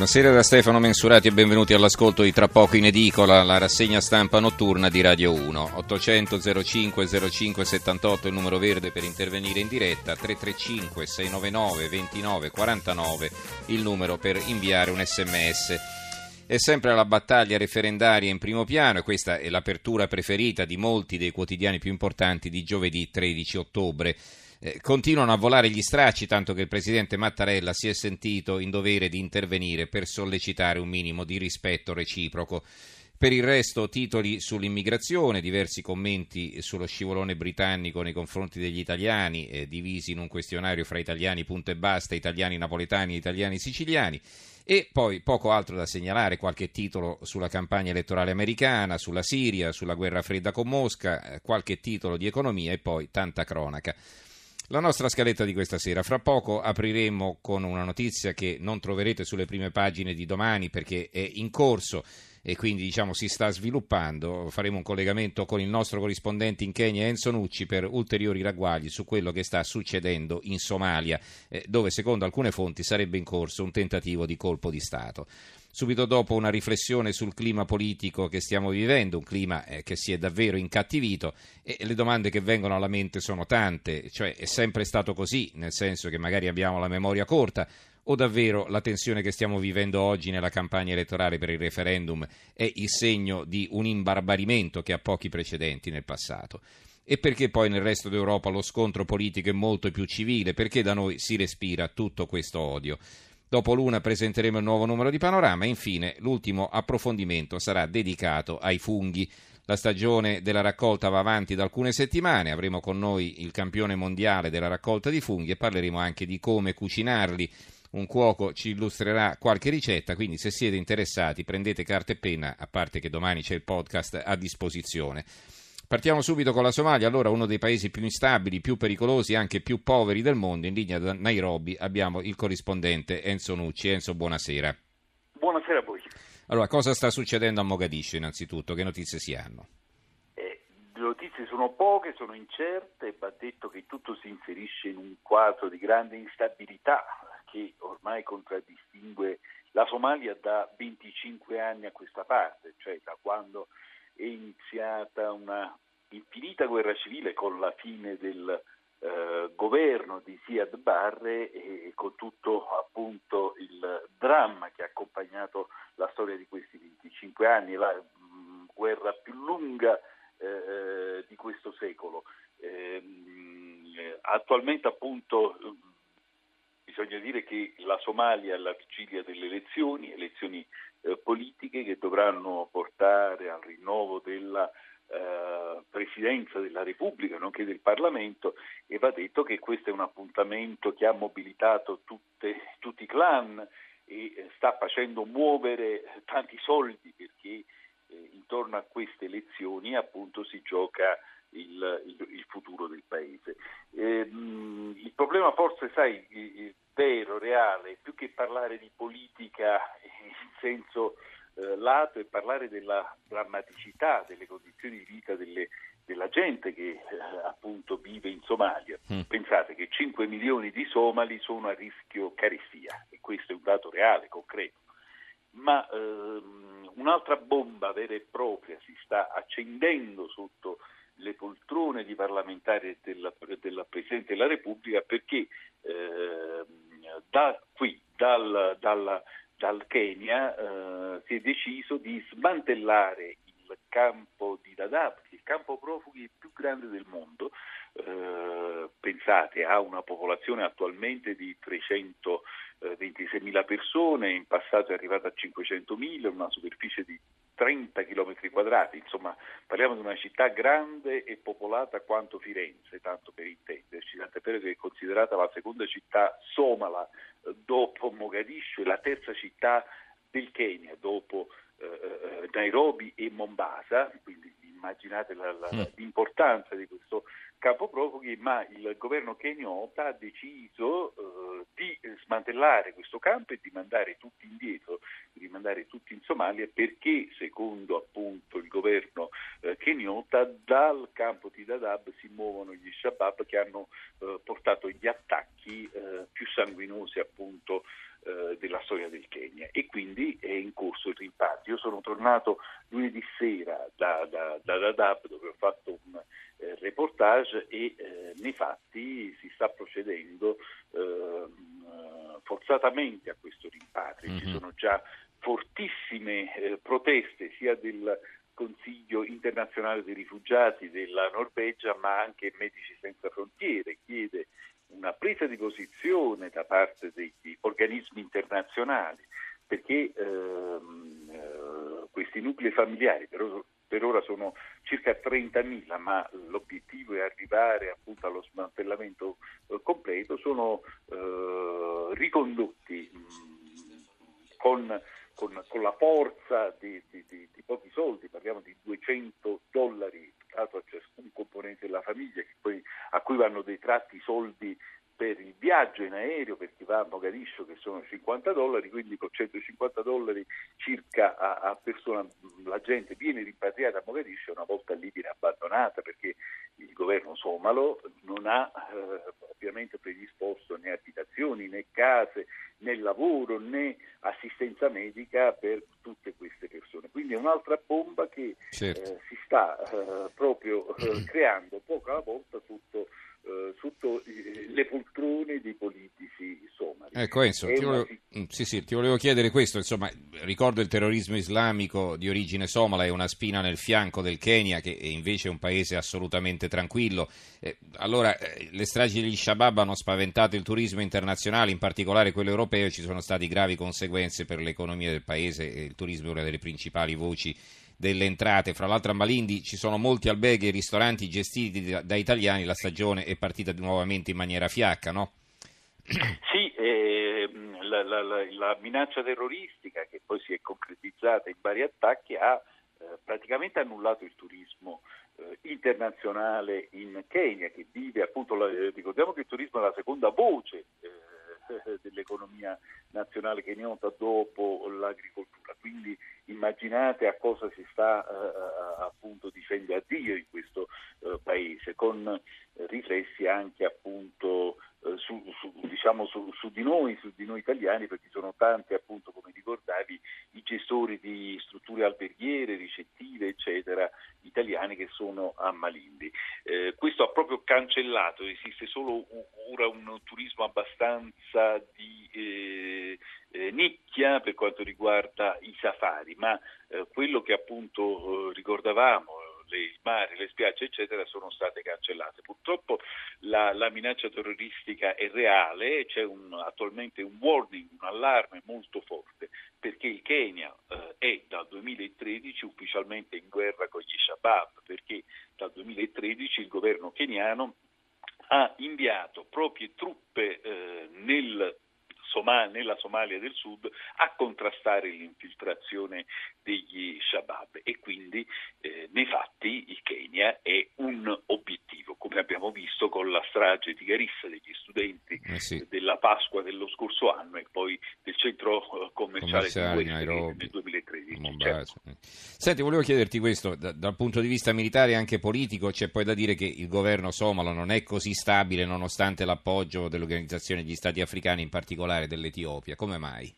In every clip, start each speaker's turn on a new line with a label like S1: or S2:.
S1: Buonasera da Stefano Mensurati e benvenuti all'ascolto di Tra poco in edicola, la rassegna stampa notturna di Radio 1. 800 05 05 78 il numero verde per intervenire in diretta, 335 699 29 49 il numero per inviare un sms. È sempre la battaglia referendaria in primo piano e questa è l'apertura preferita di molti dei quotidiani più importanti di giovedì 13 ottobre. Eh, continuano a volare gli stracci, tanto che il presidente Mattarella si è sentito in dovere di intervenire per sollecitare un minimo di rispetto reciproco. Per il resto, titoli sull'immigrazione, diversi commenti sullo scivolone britannico nei confronti degli italiani, eh, divisi in un questionario fra italiani punto e basta, italiani napoletani e italiani siciliani. E poi poco altro da segnalare, qualche titolo sulla campagna elettorale americana, sulla Siria, sulla guerra fredda con Mosca, eh, qualche titolo di economia e poi tanta cronaca. La nostra scaletta di questa sera. Fra poco apriremo con una notizia che non troverete sulle prime pagine di domani perché è in corso e quindi diciamo si sta sviluppando. Faremo un collegamento con il nostro corrispondente in Kenya Enzo Nucci per ulteriori ragguagli su quello che sta succedendo in Somalia, eh, dove secondo alcune fonti sarebbe in corso un tentativo di colpo di Stato. Subito dopo una riflessione sul clima politico che stiamo vivendo, un clima eh, che si è davvero incattivito e le domande che vengono alla mente sono tante, cioè è sempre stato così, nel senso che magari abbiamo la memoria corta o davvero la tensione che stiamo vivendo oggi nella campagna elettorale per il referendum è il segno di un imbarbarimento che ha pochi precedenti nel passato? E perché poi nel resto d'Europa lo scontro politico è molto più civile? Perché da noi si respira tutto questo odio? Dopo l'una presenteremo il nuovo numero di Panorama e infine l'ultimo approfondimento sarà dedicato ai funghi. La stagione della raccolta va avanti da alcune settimane, avremo con noi il campione mondiale della raccolta di funghi e parleremo anche di come cucinarli. Un cuoco ci illustrerà qualche ricetta, quindi se siete interessati prendete carta e penna, a parte che domani c'è il podcast a disposizione. Partiamo subito con la Somalia, allora uno dei paesi più instabili, più pericolosi e anche più poveri del mondo. In linea da Nairobi abbiamo il corrispondente Enzo Nucci. Enzo, buonasera.
S2: Buonasera a voi.
S1: Allora, cosa sta succedendo a Mogadiscio innanzitutto? Che notizie si hanno?
S2: Eh, le notizie sono poche, sono incerte, va detto che tutto si inserisce in un quadro di grande instabilità che ormai contraddistingue la Somalia da 25 anni a questa parte, cioè da quando è iniziata una infinita guerra civile con la fine del eh, governo di Siad Barre e con tutto appunto il dramma che ha accompagnato la storia di questi 25 anni, la mh, mm, guerra più lunga eh, eh di questo secolo. Eh, attualmente appunto bisogna dire che la Somalia è alla vigilia delle elezioni, elezioni eh, politiche che dovranno portare al rinnovo della eh, Presidenza della Repubblica, nonché del Parlamento, e va detto che questo è un appuntamento che ha mobilitato tutte, tutti i clan e eh, sta facendo muovere tanti soldi perché eh, intorno a queste elezioni appunto si gioca il, il, il futuro del paese. Eh, il problema forse, sai, vero, reale, più che parlare di politica in senso eh, lato e parlare della drammaticità delle condizioni di vita delle, della gente che eh, appunto vive in Somalia. Mm. Pensate che 5 milioni di somali sono a rischio carestia e questo è un dato reale, concreto. Ma ehm, un'altra bomba vera e propria si sta accendendo sotto le poltrone di parlamentari della, della Presidente della Repubblica perché eh, da qui, dal, dal, dal Kenya, eh, si è deciso di smantellare il campo di Dadaab, il campo profughi più grande del mondo. Eh, pensate, ha una popolazione attualmente di 326.000 persone, in passato è arrivata a 500.000, una superficie di 30 km quadrati, insomma parliamo di una città grande e popolata quanto Firenze, tanto per intenderci, tant'è vero che è considerata la seconda città somala eh, dopo Mogadiscio e la terza città del Kenya dopo eh, Nairobi e Mombasa, quindi immaginate la, la, mm. l'importanza di questo campo profughi, ma il governo kenyota ha deciso eh, di smantellare questo campo e di mandare tutti indietro, di mandare tutti in Somalia perché secondo appunto il governo eh, kenyota dal campo di Dadaab si muovono gli Shabab che hanno eh, portato gli attacchi eh, più sanguinosi appunto eh, della storia del Kenya e quindi è in corso il rimpatrio. Io sono tornato lunedì sera da, da, da Dadaab dove ho fatto reportage e eh, nei fatti si sta procedendo ehm, forzatamente a questo rimpatrio. Mm-hmm. Ci mhm. sono già fortissime eh, proteste sia del Consiglio internazionale dei rifugiati della Norvegia ma anche Medici Senza Frontiere chiede una presa di posizione da parte degli organismi internazionali perché ehm, eh, questi nuclei familiari per, per, ora sono circa 30.000 ma l'obiettivo è arrivare appunto allo smantellamento eh, completo. Sono eh, ricondotti mh, con, con, con, la forza di, di, di, di pochi soldi, parliamo di 200 dollari dato a ciascun componente della famiglia a cui vanno detratti i soldi per il viaggio in aereo per chi va a Mogadiscio che sono 50 dollari, quindi con 150 dollari circa a, a persona la gente viene rimpatriata a Mogadiscio e una volta lì viene abbandonata perché il governo somalo non ha eh, ovviamente predisposto né abitazioni né case né lavoro né assistenza medica per tutte queste persone. Quindi è un'altra bomba che certo. eh, si sta eh, proprio eh, creando poco alla volta sotto eh, sotto le poltrone dei politici somali.
S1: Ecco Enzo, ti volevo, una... Mm, sì, sì, ti volevo, chiedere questo, insomma, ricordo il terrorismo islamico di origine somala è una spina nel fianco del Kenya che è invece un paese assolutamente tranquillo. Eh, allora, eh, le stragi degli Shabab hanno spaventato il turismo internazionale, in particolare quello europeo, e ci sono state gravi conseguenze per l'economia del paese, il turismo è una delle principali voci delle entrate. Fra l'altro a Malindi ci sono molti alberghi e ristoranti gestiti da, da italiani, la stagione è partita nuovamente in maniera fiacca, no?
S2: Sì, eh, la, la, la, la, minaccia terroristica che poi si è concretizzata in vari attacchi ha eh, praticamente annullato il turismo eh, internazionale in Kenya che vive appunto, ricordiamo che il turismo è la seconda voce eh, dell'economia nazionale kenyota dopo l'agricoltura. Quindi immaginate a cosa si sta eh, appunto dicendo addio in questo eh, paese, con riflessi anche appunto eh, su, su, diciamo su, su, di noi, su di noi italiani, perché sono tanti appunto come ricordavi i gestori di strutture alberghiere, ricettive eccetera italiani che sono a Malindi. Eh, questo ha proprio cancellato, esiste solo ora un turismo abbastanza di eh, eh, nicchia per quanto riguarda i safari, ma eh, quello che appunto eh, ricordavamo il mare, le spiagge, eccetera, sono state cancellate. Purtroppo la, la minaccia terroristica è reale, c'è un, attualmente un warning, un allarme molto forte, perché il Kenya eh, è dal 2013 ufficialmente in guerra con gli Shabab, perché dal 2013 il governo keniano ha inviato proprie truppe Somal- nella Somalia del Sud a contrastare l'infiltrazione degli Shabab e quindi eh, nei fatti il Kenya è un obiettivo, come abbiamo visto con la strage di Garissa degli studenti eh sì. della Pasqua dello scorso anno e poi del centro eh, commerciale, commerciale di Nairobi nel 2013. Certo.
S1: Senti, volevo chiederti questo, da, dal punto di vista militare e anche politico c'è poi da dire che il governo somalo non è così stabile nonostante l'appoggio dell'Organizzazione degli Stati Africani, in particolare dell'Etiopia. Come mai?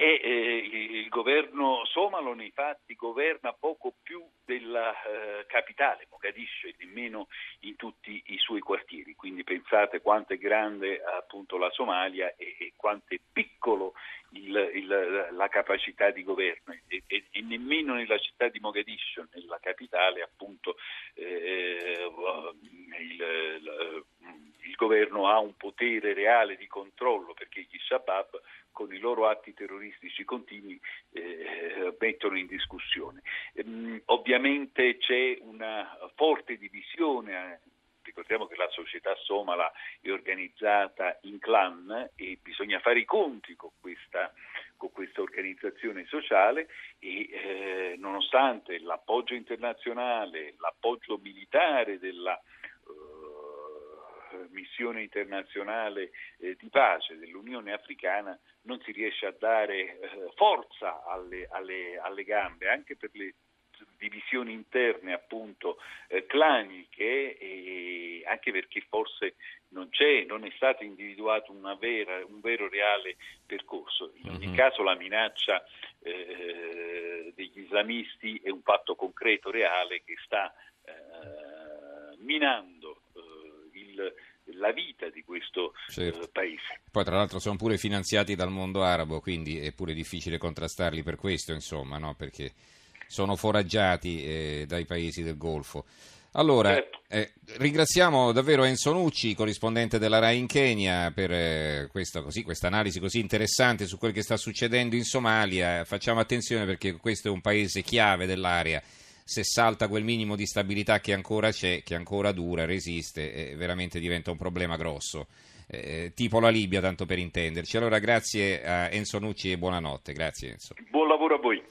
S2: E, eh, il governo somalo nei fatti governa poco più della eh, capitale, Mogadiscio, e nemmeno in tutti i suoi quartieri. Quindi pensate quanto è grande appunto la Somalia e, e quanto è piccolo il, il, la capacità di governo e, e, e, nemmeno nella città di Mogadiscio, nella capitale appunto eh, il, il governo ha un potere reale di controllo perché gli Shabab con i loro atti terroristici continui eh, mettono in discussione. Ehm, ovviamente c'è una forte divisione eh, ricordiamo che la società somala è organizzata in clan e bisogna fare i conti con questa con questa organizzazione sociale e eh, nonostante l'appoggio internazionale, l'appoggio militare della missione internazionale eh, di pace dell'Unione Africana non si riesce a dare eh, forza alle, alle, alle gambe anche per le divisioni interne appunto eh, claniche e anche perché forse non c'è, non è stato individuato vera, un vero reale percorso. In ogni mm-hmm. caso la minaccia eh, degli islamisti è un fatto concreto, reale che sta eh, minando eh, il la vita di questo certo. uh, paese.
S1: Poi tra l'altro sono pure finanziati dal mondo arabo, quindi è pure difficile contrastarli per questo, insomma, no? perché sono foraggiati eh, dai paesi del Golfo. Allora, certo. eh, ringraziamo davvero Enzo Nucci, corrispondente della RAI in Kenya, per eh, questa analisi così interessante su quel che sta succedendo in Somalia. Facciamo attenzione perché questo è un paese chiave dell'area. Se salta quel minimo di stabilità che ancora c'è, che ancora dura, resiste, eh, veramente diventa un problema grosso. Eh, tipo la Libia, tanto per intenderci. Allora, grazie a Enzo Nucci e buonanotte. Grazie Enzo.
S2: Buon lavoro a voi.